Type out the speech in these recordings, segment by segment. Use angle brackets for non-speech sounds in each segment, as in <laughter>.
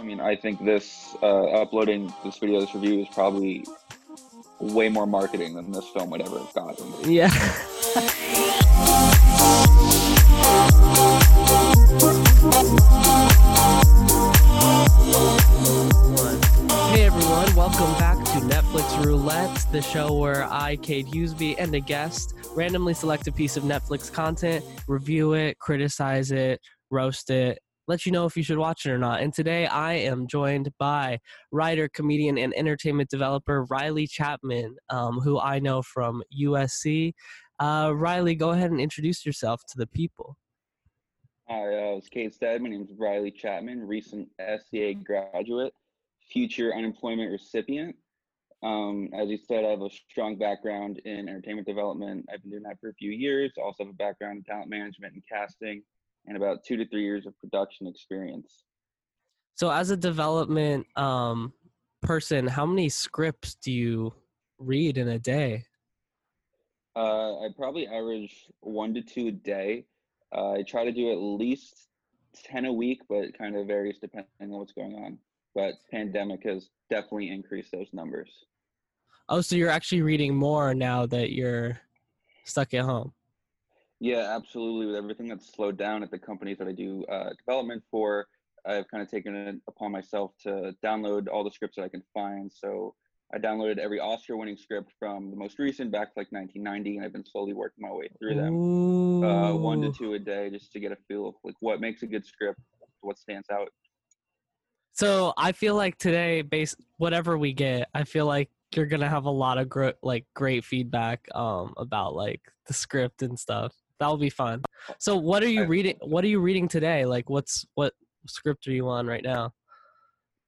I mean, I think this uh, uploading this video, this review is probably way more marketing than this film would ever have gotten. Yeah. Hey everyone, welcome back to Netflix Roulette, the show where I, Kate Hughesby, and a guest randomly select a piece of Netflix content, review it, criticize it, roast it, let you know if you should watch it or not. And today I am joined by writer, comedian, and entertainment developer Riley Chapman, um, who I know from USC. Uh, Riley, go ahead and introduce yourself to the people. Hi, uh, as Kate said, my name is Riley Chapman, recent SCA graduate, future unemployment recipient. Um, as you said, I have a strong background in entertainment development. I've been doing that for a few years. Also have a background in talent management and casting, and about two to three years of production experience. So, as a development um, person, how many scripts do you read in a day? Uh, I probably average one to two a day. Uh, I try to do at least 10 a week, but it kind of varies depending on what's going on. But pandemic has definitely increased those numbers. Oh, so you're actually reading more now that you're stuck at home. Yeah, absolutely. With everything that's slowed down at the companies that I do uh, development for, I've kind of taken it upon myself to download all the scripts that I can find. So I downloaded every Oscar-winning script from the most recent back to like 1990, and I've been slowly working my way through them, uh, one to two a day, just to get a feel of like what makes a good script, what stands out. So I feel like today, based whatever we get, I feel like you're gonna have a lot of gr- like great feedback um about like the script and stuff. That'll be fun. So what are you reading? What are you reading today? Like what's what script are you on right now?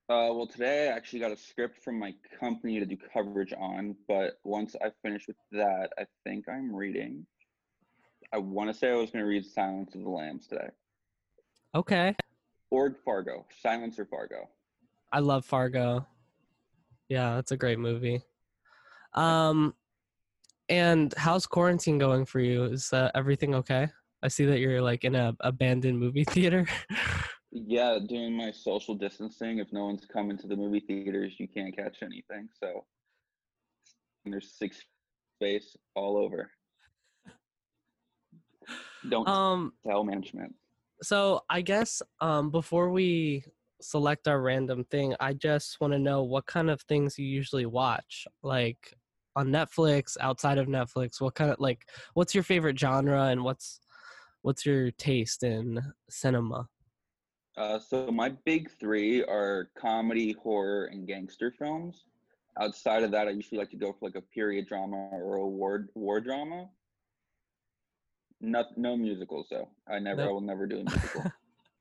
Uh, well, today I actually got a script from my company to do coverage on, but once I finish with that, I think I'm reading. I want to say I was going to read Silence of the Lambs today. Okay, Or Fargo. Silence or Fargo. I love Fargo. Yeah, that's a great movie. Um, and how's quarantine going for you? Is uh, everything okay? I see that you're like in a abandoned movie <laughs> theater. Yeah, doing my social distancing. If no one's coming to the movie theaters, you can't catch anything. So there's six space all over. Don't um, tell management. So I guess um, before we select our random thing, I just want to know what kind of things you usually watch, like on Netflix, outside of Netflix. What kind of like, what's your favorite genre, and what's what's your taste in cinema? Uh, so my big three are comedy, horror, and gangster films. Outside of that, I usually like to go for like a period drama or a war war drama. No, no musicals though. I never, I will never do a musical.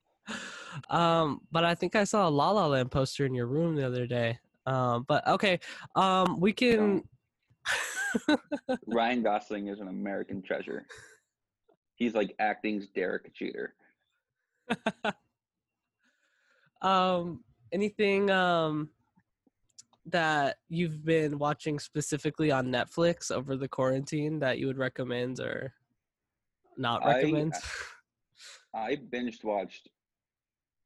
<laughs> um, but I think I saw a La La Land poster in your room the other day. Um, but okay, um, we can. <laughs> Ryan Gosling is an American treasure. He's like acting's Derek Jeter. <laughs> um anything um that you've been watching specifically on Netflix over the quarantine that you would recommend or not recommend? I binged watched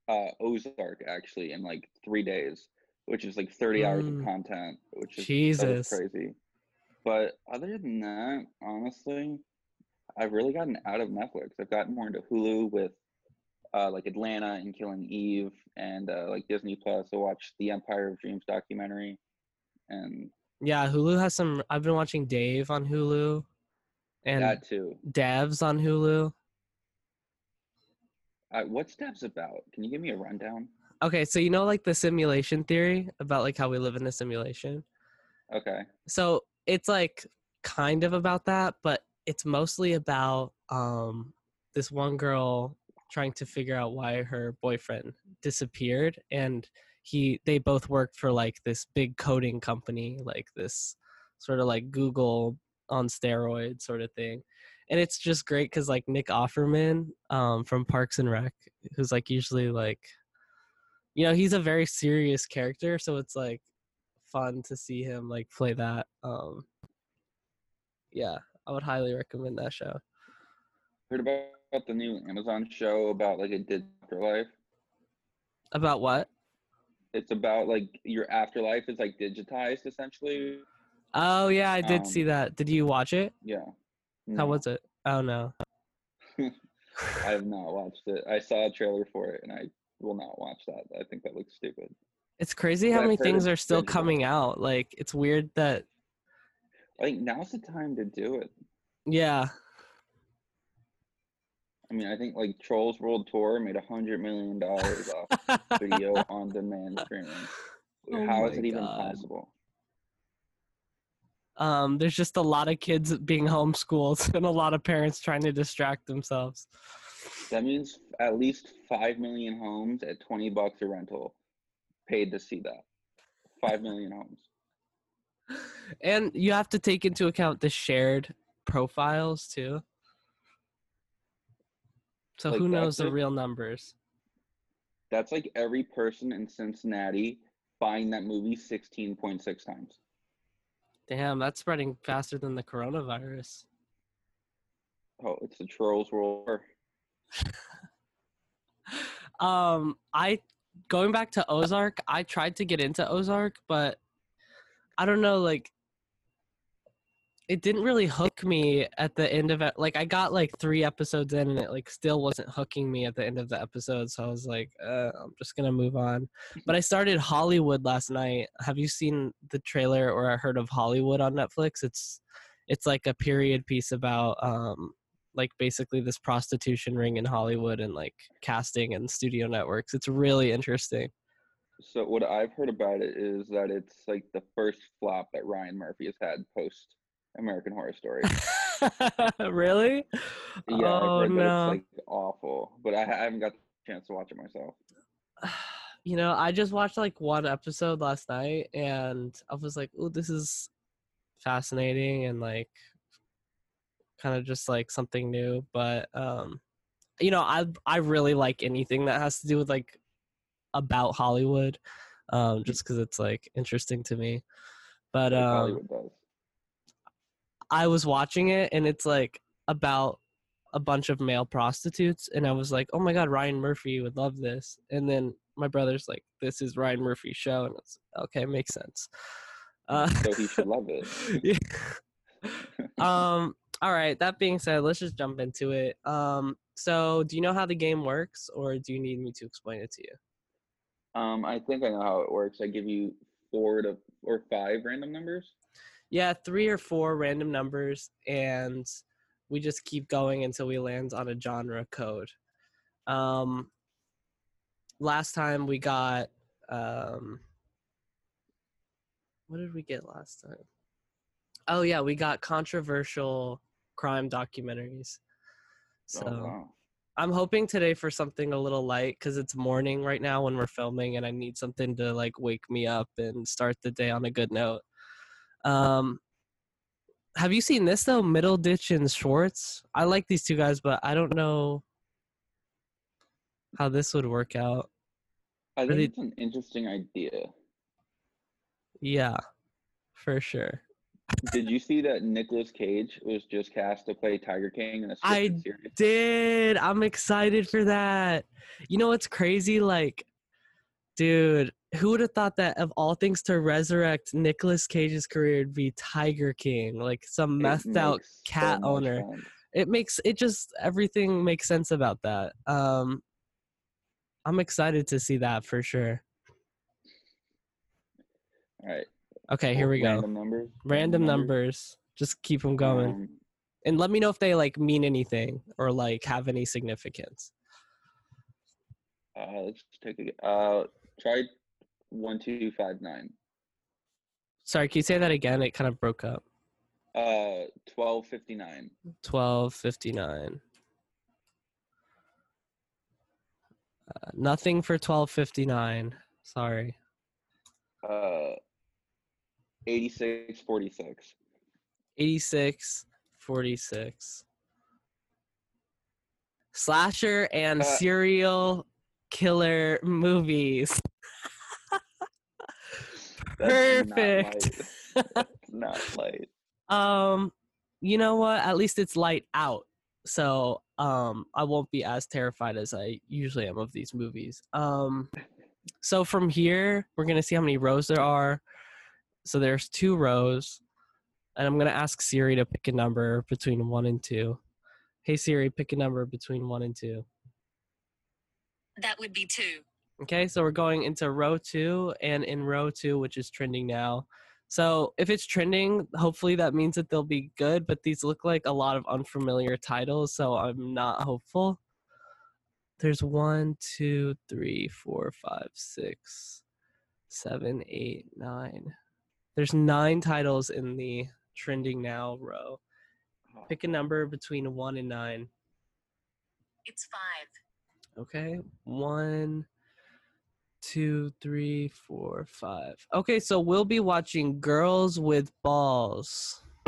uh, Ozark actually in like three days, which is like 30 hours Mm. of content, which is Jesus. crazy. But other than that, honestly, I've really gotten out of Netflix. I've gotten more into Hulu with uh, like Atlanta and Killing Eve, and uh, like Disney Plus. I watched the Empire of Dreams documentary, and yeah, Hulu has some I've been watching Dave on Hulu and that too. Devs on Hulu. Uh, what's Devs about? Can you give me a rundown? Okay, so you know like the simulation theory about like how we live in a simulation? Okay. so it's like kind of about that but it's mostly about um this one girl trying to figure out why her boyfriend disappeared and he they both worked for like this big coding company like this sort of like google on steroids sort of thing and it's just great because like nick offerman um from parks and rec who's like usually like you know he's a very serious character so it's like fun to see him like play that. Um, yeah, I would highly recommend that show. Heard about the new Amazon show about like a digital afterlife. About what? It's about like your afterlife is like digitized essentially. Oh yeah, I did Um, see that. Did you watch it? Yeah. How was it? Oh no. <laughs> I have not watched it. I saw a trailer for it and I will not watch that. I think that looks stupid. It's crazy how many things are still coming out. Like it's weird that I think now's the time to do it. yeah. I mean, I think like Trolls World Tour made a hundred million dollars off <laughs> video on demand streaming. Oh How is it even God. possible? um there's just a lot of kids being homeschooled <laughs> and a lot of parents trying to distract themselves. That means at least five million homes at twenty bucks a rental paid to see that. Five million homes. And you have to take into account the shared profiles too. So Like, who knows the it? real numbers? That's like every person in Cincinnati buying that movie sixteen point six times. Damn, that's spreading faster than the coronavirus. Oh, it's the Trolls World <laughs> um i going back to ozark i tried to get into ozark but i don't know like it didn't really hook me at the end of it. Like i got like three episodes in and it like still wasn't hooking me at the end of the episode so i was like uh, i'm just gonna move on. <laughs> But i started hollywood last night. Have you seen the trailer or heard of hollywood on netflix? It's it's like a period piece about um like basically this prostitution ring in Hollywood and like casting and studio networks. It's really interesting. So what I've heard about it is that it's like the first flop that Ryan Murphy has had post American Horror Story. <laughs> really? Yeah, oh no. it's like awful, but I, I haven't got the chance to watch it myself. <sighs> you know, I just watched like one episode last night and I was like, "Oh, this is fascinating and like kind of just like something new." But um you know, I I really like anything that has to do with like about Hollywood um just cuz it's like interesting to me. But um I was watching it and it's like about a bunch of male prostitutes and I was like, "Oh my god, Ryan Murphy would love this." And then my brother's like, "This is Ryan Murphy's show." And it's okay, makes sense. Uh So he should love it. <laughs> yeah. <laughs> um all right, that being said, let's just jump into it. Um so do you know how the game works or do you need me to explain it to you? Um, I think I know how it works. I give you four to or five random numbers. Yeah, three or four random numbers, and we just keep going until we land on a genre code. Um, last time we got, um, what did we get last time? Oh yeah, we got controversial crime documentaries. So Oh, wow. I'm hoping today for something a little light because it's morning right now when we're filming, and I need something to like wake me up and start the day on a good note. Um, have you seen this though, Middleditch and Schwartz? I like these two guys, but I don't know how this would work out. I think really- it's an interesting idea. Yeah, for sure. Did you see that Nicolas Cage was just cast to play Tiger King in a I series? Did I'm excited for that. You know what's crazy? Like, dude, who would have thought that of all things to resurrect Nicolas Cage's career would be Tiger King, like some It methed out makes so cat owner. sense. It makes it just everything makes sense about that. Um, I'm excited to see that for sure. All right. Okay, here we go. Random numbers. Random numbers. Just keep them going, Um, and let me know if they like mean anything or like have any significance. uh, let's take a uh, try one two five nine. Sorry, can you say that again? It kind of broke up. Uh, twelve fifty nine. Twelve fifty nine. Uh, nothing for twelve fifty nine. Sorry. Uh, eighty six forty six. Eighty six forty six. Slasher and Uh, serial killer movies. <laughs> Not Perfect. light. Not light. <laughs> Um, you know what? At least it's light out, so um, I won't be as terrified as I usually am of these movies. Um, so from here, we're gonna see how many rows there are. So there's two rows, and I'm gonna ask Siri to pick a number between one and two. Hey Siri, pick a number between one and two. That would be two. Okay, so we're going into row two, and in row two, which is trending now. So if it's trending, hopefully that means that they'll be good. But these look like a lot of unfamiliar titles, so I'm not hopeful. There's one, two, three, four, five, six, seven, eight, nine. There's nine titles in the trending now row. Oh. Pick a number between one and nine. It's five. Okay, one, two, three, four, five. Okay, so we'll be watching Girls with Balls. <laughs>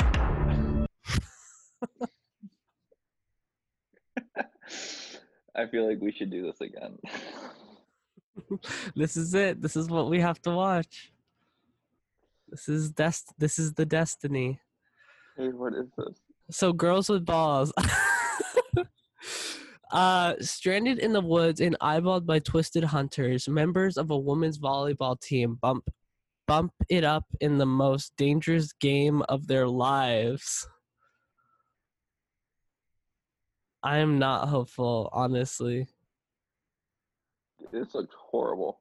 I feel like we should do this again. <laughs> this is it. This is what we have to watch. This is dest. This is the destiny. hey, what is this? So, Girls with Balls. <laughs> Uh, stranded in the woods and eyeballed by twisted hunters, members of a women's volleyball team bump bump it up in the most dangerous game of their lives. I am not hopeful, honestly. This looks horrible.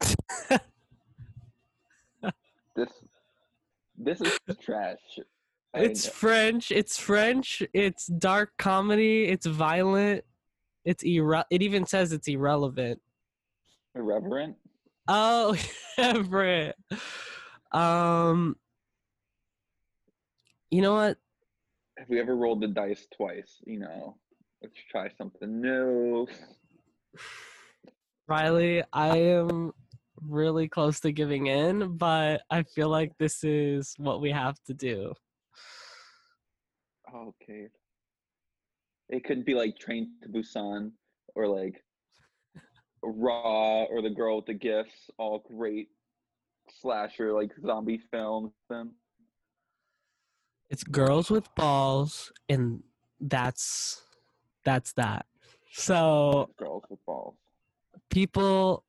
<laughs> this this is trash. It's French. It's French. It's dark comedy. It's violent. It's irre- It even says it's irrelevant. irreverent. Oh, <laughs> Everett. Um, you know what? Have we ever rolled the dice twice? You know, let's try something new. <sighs> Riley, I am really close to giving in, but I feel like this is what we have to do. Oh, okay. It could be like Train to Busan or like Raw or The Girl with the Gifts, all great slasher like zombie films. Then It's girls with balls, and that's that's that. So girls with balls. people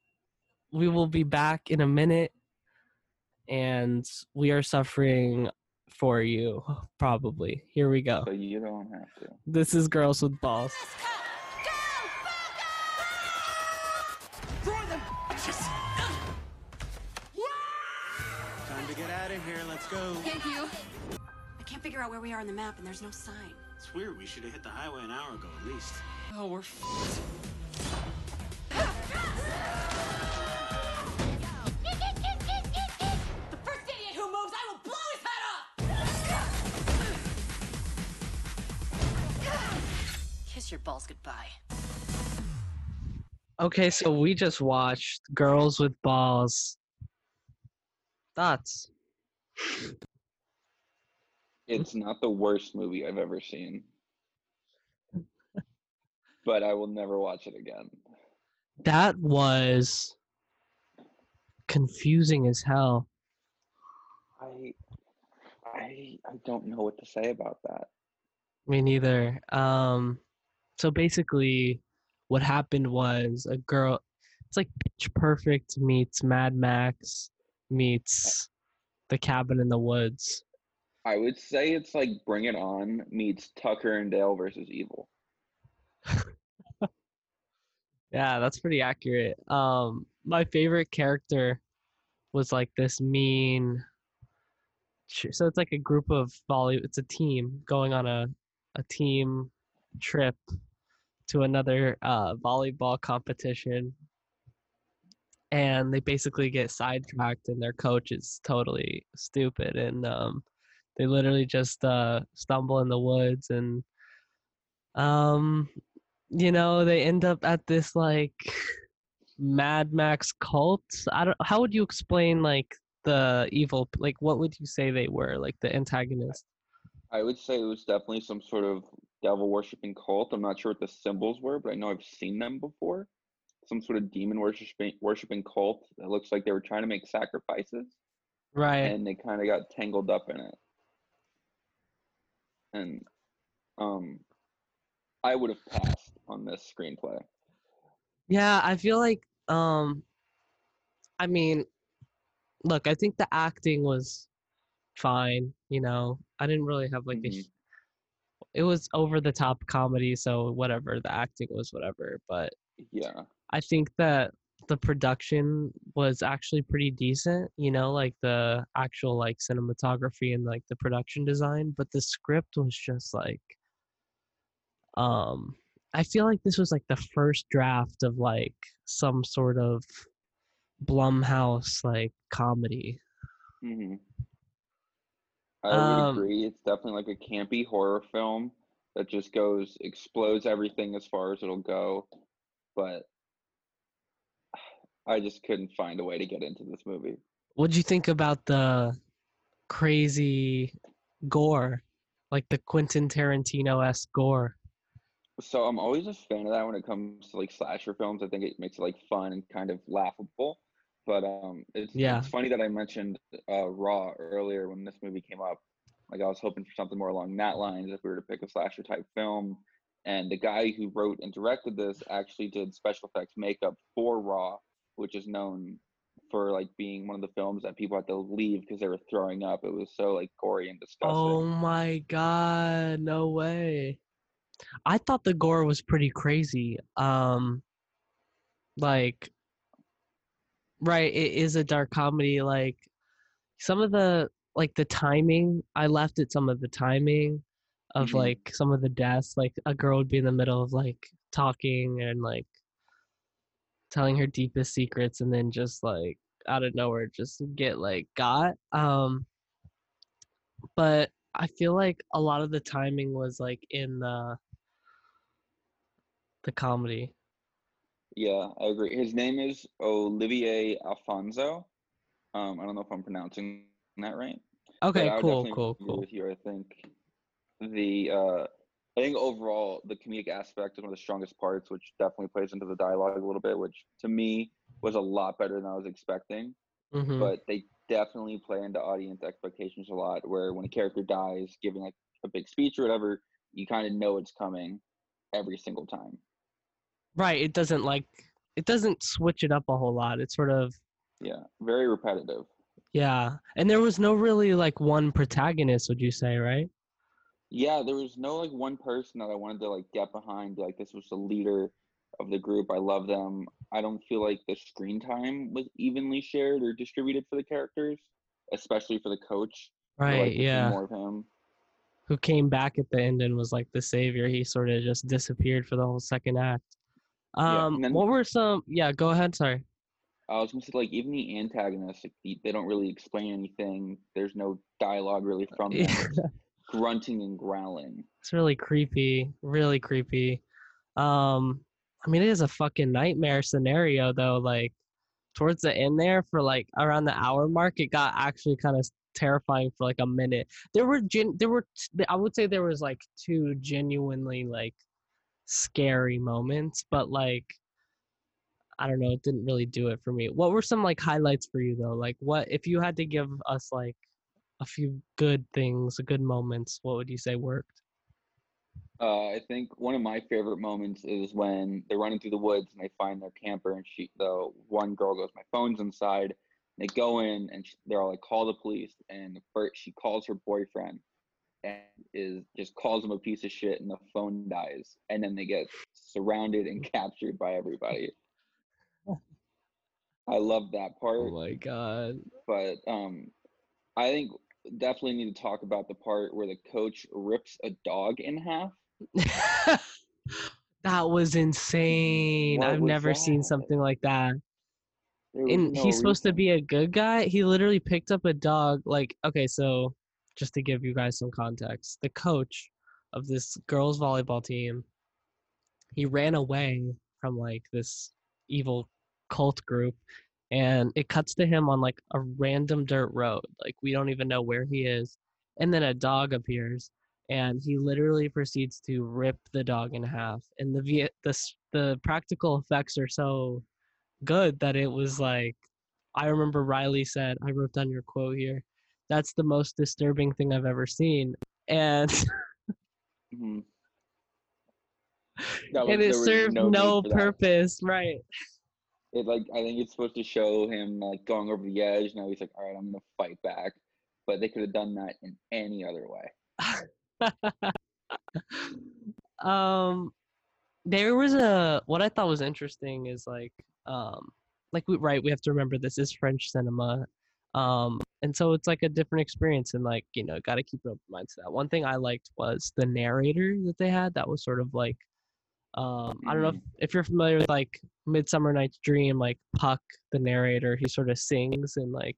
we will be back in a minute and we are suffering for you probably here we go So you don't have to. this is girls with balls Time to get out of here. Let's go. Thank you. I can't figure out where we are on the map, and there's no sign. It's weird. We should have hit the highway an hour ago at least. Oh, we're. F- Kiss your balls goodbye. okay so we just watched girls with balls thoughts It's not the worst movie I've ever seen. but I will never watch it again. that was confusing as hell I I I don't know what to say about that. Me neither. Um, so basically, what happened was a girl. It's like Pitch Perfect meets Mad Max meets The Cabin in the Woods. I would say it's like Bring It On meets Tucker and Dale versus Evil. <laughs> Yeah, that's pretty accurate. Um, my favorite character was like this mean. So it's like a group of volley. It's a team going on a a team trip to another uh, volleyball competition, and they basically get sidetracked, and their coach is totally stupid, and um, they literally just uh, stumble in the woods and um you know they end up at this like <laughs> mad max cult. I don't how would you explain like the evil like what would you say they were like the antagonist I would say it was definitely some sort of devil worshipping cult. I'm not sure what the symbols were, but I know I've seen them before. Some sort of demon worshiping worshiping cult that looks like they were trying to make sacrifices right and they kind of got tangled up in it. And um I would have passed on this screenplay. yeah i feel like um I mean, look, I think the acting was fine. You know, I didn't really have like a. It was over the top comedy, so whatever. The acting was whatever, but Yeah. I think that the production was actually pretty decent, you know, like the actual like cinematography and like the production design, but the script was just like um I feel like this was like the first draft of like some sort of Blumhouse like comedy. hmm I would Um, agree. It's definitely like a campy horror film that just goes explodes everything as far as it'll go. But I just couldn't find a way to get into this movie. What'd you think about the crazy gore? Like the Quentin Tarantino esque gore? So I'm always a fan of that when it comes to like slasher films. I think it makes it like fun and kind of laughable. But um, it's Yeah. it's funny that I mentioned uh, Raw earlier when this movie came up. Like I was hoping for something more along that lines if we were to pick a slasher type film. And the guy who wrote and directed this actually did special effects makeup for Raw, which is known for like being one of the films that people had to leave because they were throwing up. It was so like gory and disgusting. Oh my god, no way. I thought the gore was pretty crazy. Um like right, it is a dark comedy like some of the like the timing, I left at some of the timing of Mhm. like some of the deaths, like a girl would be in the middle of like talking and like telling her deepest secrets and then just like out of nowhere just get like got. Um but I feel like a lot of the timing was like in the the comedy. Yeah, I agree. His name is Olivier Afonso. Um, I don't know if I'm pronouncing that right. Okay, cool, cool, cool. With you, I think the uh, I think overall the comedic aspect is one of the strongest parts, which definitely plays into the dialogue a little bit, which to me was a lot better than I was expecting. hmm But they definitely play into audience expectations a lot. Where when a character dies, giving like a big speech or whatever, you kind of know it's coming every single time. Right, it doesn't like it doesn't switch it up a whole lot. It's sort of Yeah, very repetitive. yeah. And there was no really like one protagonist, would you say, right? Yeah, there was no like one person that I wanted to like get behind. Like this was the leader of the group. I love them. I don't feel like the screen time was evenly shared or distributed for the characters, especially for the coach. Would like Right, yeah. More of him. Who came back at the end and was like the savior. He sort of just disappeared for the whole second act. Yeah, Um and then- what were some yeah, go ahead, sorry. I was gonna say like even the antagonists, like, they don't really explain anything. There's no dialogue really from them. <laughs> Grunting and growling. It's really creepy, really creepy. Um, I mean, it is a fucking nightmare scenario though. Like towards the end there, for like around the hour mark, it got actually kind of terrifying for like a minute. There were gen- there were t- I would say there was like two genuinely like scary moments, but like I don't know, it didn't really do it for me. What were some like highlights for you though? Like what if you had to give us like a few good things, a good moments, what would you say worked? Uh, I think one of my favorite moments is when they're running through the woods and they find their camper, and she, the one girl goes, "My phone's inside." They go in and sh they're all like, "Call the police!" And first, she calls her boyfriend, is just calls him a piece of shit, and the phone dies, and then they get surrounded and captured by everybody. I love that part Oh my god. but um, I think definitely need to talk about the part where the coach rips a dog in half. <laughs> that was insane. What I've was never seen something like that. And no he's supposed to be a good guy. He literally picked up a dog. Like, okay, so just to give you guys some context, the coach of this girls' volleyball team, he ran away from like this evil cult group and it cuts to him on like a random dirt road like we don't even know where he is and then a dog appears and he literally proceeds to rip the dog in half and the the the practical effects are so good that it was like i remember riley said i wrote down your quote here that's the most disturbing thing i've ever seen and <laughs> Mhm. Was- and it served no no, need for that. purpose right it like I think it's supposed to show him like going over the edge. Now he's like, all right, I'm gonna fight back. But they could have done that in any other way. <laughs> um there was a what i thought was interesting is like um like we right we have to remember this is french cinema um and so it's like a different experience and like you know got to keep an open mind to that one thing i liked was the narrator that they had that was sort of like um i don't know if, if you're familiar with like midsummer night's dream like puck the narrator he sort of sings and like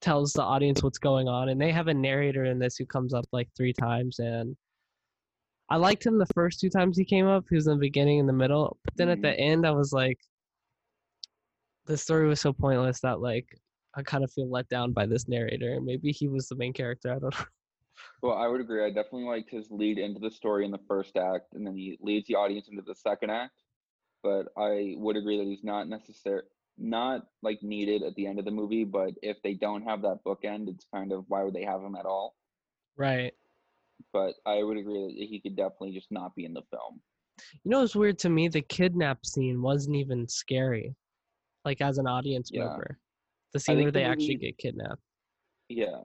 tells the audience what's going on and they have a narrator in this who comes up like three times and I liked him the first two times he came up. He was in the beginning and the middle. But then at the end, I was like, the story was so pointless that like I kind of feel let down by this narrator. Maybe he was the main character. I don't know. Well, I would agree. I definitely liked his lead into the story in the first act, and then he leads the audience into the second act. But I would agree that he's not necessary, not like needed at the end of the movie. But if they don't have that bookend, it's kind of why would they have him at all? Right. But I would agree that he could definitely just not be in the film. You know, it's weird to me. The kidnap scene wasn't even scary, like as an audience Yeah. member. The scene where the they actually movie- get kidnapped. Yeah,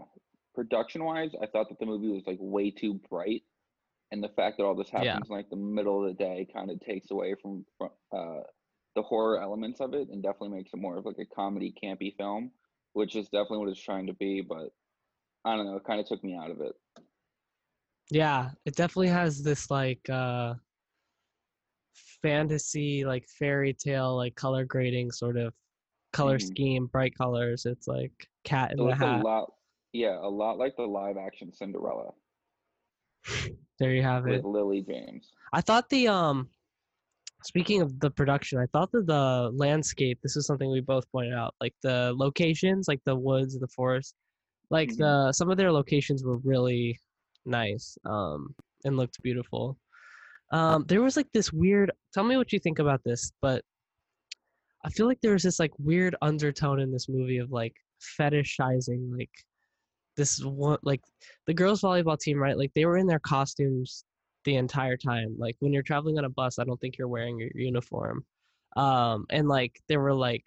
production wise, I thought that the movie was like way too bright, and the fact that all this happens Yeah. in like the middle of the day kind of takes away from fro- uh, the horror elements of it, and definitely makes it more of like a comedy campy film, which is definitely what it's trying to be. But I don't know, it kind of took me out of it. Yeah, it definitely has this like uh fantasy, like fairy tale, like color grading sort of color Mhm. scheme, bright colors. It's like cat in It the looked a hat. lot, yeah, a lot like the live action Cinderella <laughs> There you have it. with Lily James. I thought the um speaking of the production, I thought that the landscape, this is something we both pointed out, like the locations, like the woods, the forest, like Mhm. the some of their locations were really nice um and looked beautiful. Um there was like this weird tell me what you think about this, but I feel like there's this like weird undertone in this movie of like fetishizing like this one like the girls volleyball team right? Like they were in their costumes the entire time. Like when you're traveling on a bus i don't think you're wearing your uniform. Um and like there were like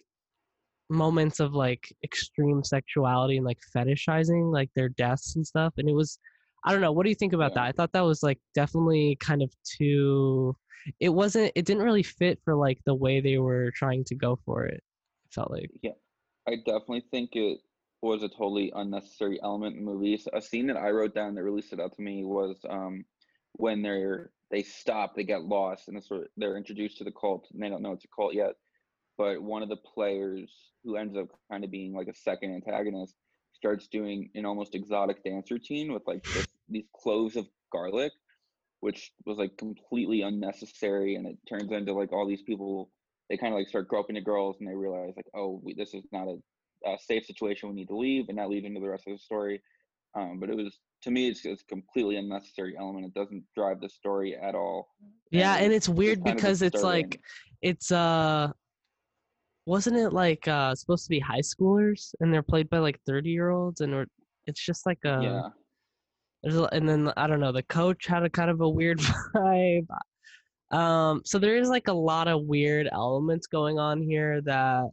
moments of like extreme sexuality and like fetishizing like their deaths and stuff and it was i don't know what do you think about that? I thought that was like definitely kind of too it wasn't it didn't really fit for like the way they were trying to go for it it felt like yeah, I definitely think it was a totally unnecessary element in the movie. S- A scene that I wrote down that really stood out to me was um, when they're they stop, they get lost, and sort they're introduced to the cult, and they don't know it's a cult yet. But one of the players who ends up kind of being like a second antagonist starts doing an almost exotic dance routine with like this, these cloves of garlic, which was like completely unnecessary, and it turns into like all these people they kind of like start groping the girls and they realize like oh we, this is not a, a safe situation we need to leave and that leads into the rest of the story. Um, but it was to me it's, it's a completely unnecessary element. It doesn't drive the story at all. Yeah and and it's weird of because it's like it's uh wasn't it like uh supposed to be high schoolers and they're played by like 30 year olds and it's just like a yeah there's a, and then i don't know the coach had a kind of a weird <laughs> vibe. Um so there is like a lot of weird elements going on here that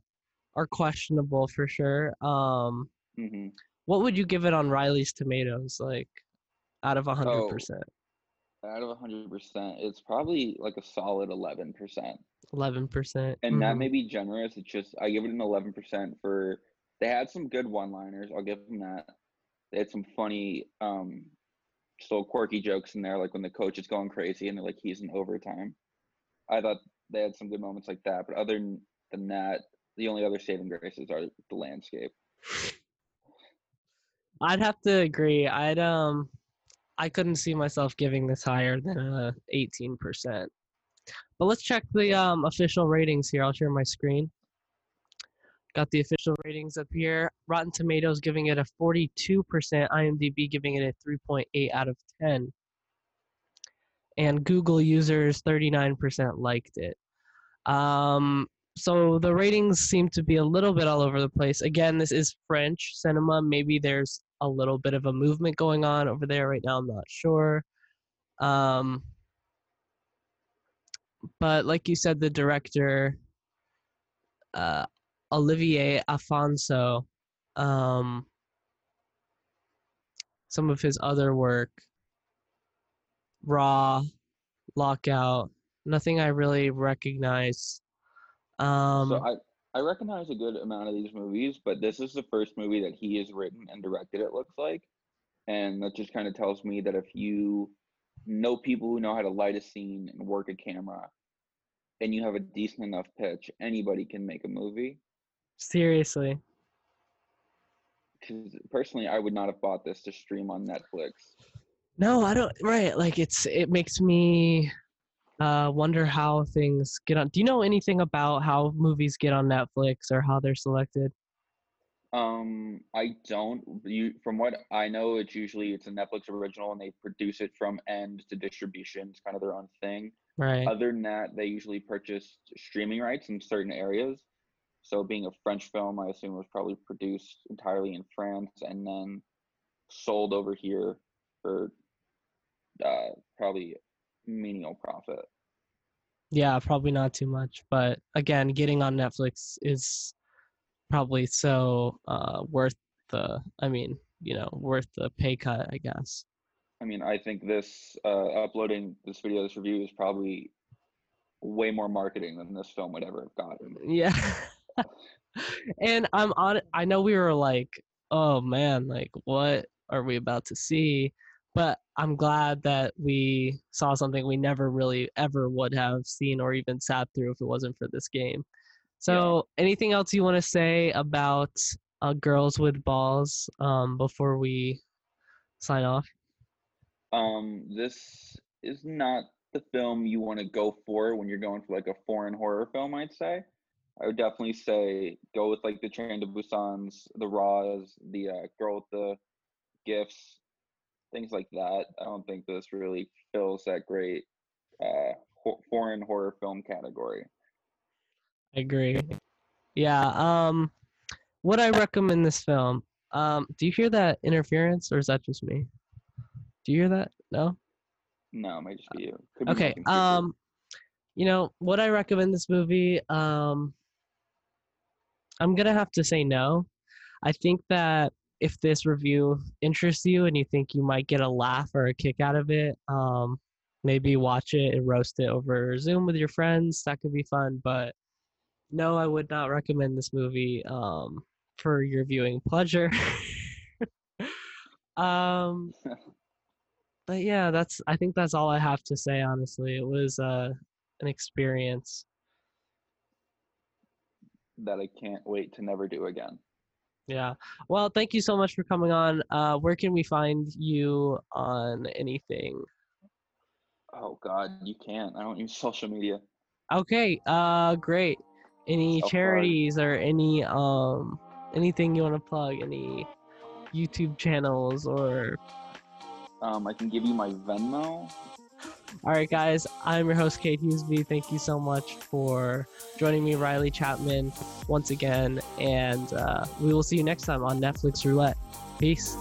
are questionable for sure. Um hmm what would you give it on riley's tomatoes like out of a hundred Oh. percent? Out of 100% it's probably like a solid 11% 11 percent and that may be generous it's just i give it an 11% for they had some good one liners i'll give them that. They had some funny um just little quirky jokes in there like when the coach is going crazy and they're like he's in overtime i thought they had some good moments like that but other than- that the only other saving graces are the landscape I'd have to agree. I'd um I couldn't see myself giving this higher than uh, 18%. But let's check the um official ratings here. I'll share my screen. Got the official ratings up here. Rotten Tomatoes giving it a 42%, IMDb giving it a 3.8 out of 10. And Google users 39% liked it. Um so the ratings seem to be a little bit all over the place. Again, this is French cinema. Maybe there's a little bit of a movement going on over there right now. I'm not sure. Um, but like you said, the director, uh, Olivier Afonso, um, some of his other work, Raw, Lockout, nothing I really recognize. Um, so I I recognize a good amount of these movies, but this is the first movie that he has written and directed. It looks like, and that just kind of tells me that if you know people who know how to light a scene and work a camera, and you have a decent enough pitch, anybody can make a movie. Seriously. Because personally, I would not have bought this to stream on Netflix. No, I don't. Right, like it's it makes me uh, wonder how things get on. Do you know anything about how movies get on Netflix or how they're selected? Um, I don't. You from what I know, it's usually it's a Netflix original, and they produce it from end to distribution. It's kind of their own thing. Right. Other than that, they usually purchase streaming rights in certain areas. So, being a French film, I assume it was probably produced entirely in France and then sold over here for uh, probably menial profit. Yeah, probably not too much, but again, getting on Netflix is probably so uh, worth the. I mean, you know, worth the pay cut, I guess. I mean, I think this uh, uploading this video, this review is probably way more marketing than this film would ever have gotten. Yeah. <laughs> and I'm on. I know we were like, oh man, like what are we about to see? But I'm glad that we saw something we never really ever would have seen or even sat through if it wasn't for this game. So, anything else you want to say about uh, Girls with Balls um, before we sign off? Um, this is not the film you want to go for when you're going for like a foreign horror film. I'd say. I would definitely say go with like the Train to Busan's, the Raws, the uh, Girl with the Gifts, things like that. I don't think this really fills that great uh, ho- foreign horror film category. I agree. Yeah. Um, what I recommend this film. Um, do you hear that interference, or is that just me? Do you hear that? No. No, it might just be you. Could Okay. computer. Um, you know what I recommend this movie. Um, I'm gonna have to say no. I think that if this review interests you and you think you might get a laugh or a kick out of it, um, maybe watch it and roast it over Zoom with your friends. That could be fun. But no, I would not recommend this movie um, for your viewing pleasure. <laughs> um, <laughs> but yeah, that's. I think that's all I have to say. Honestly, it was uh, an experience. That I can't wait to never do again. Yeah. Well, thank you so much for coming on. Uh, where can we find you on anything? Oh God, you can't. I don't use social media. Okay. Uh, great. Any Self-plug. charities or any um anything you want to plug? Any YouTube channels or? Um, I can give you my Venmo. All right, guys, I'm your host, Kate Hughesby. Thank you so much for joining me, Riley Chapman, once again. And uh, we will see you next time on Netflix Roulette. Peace.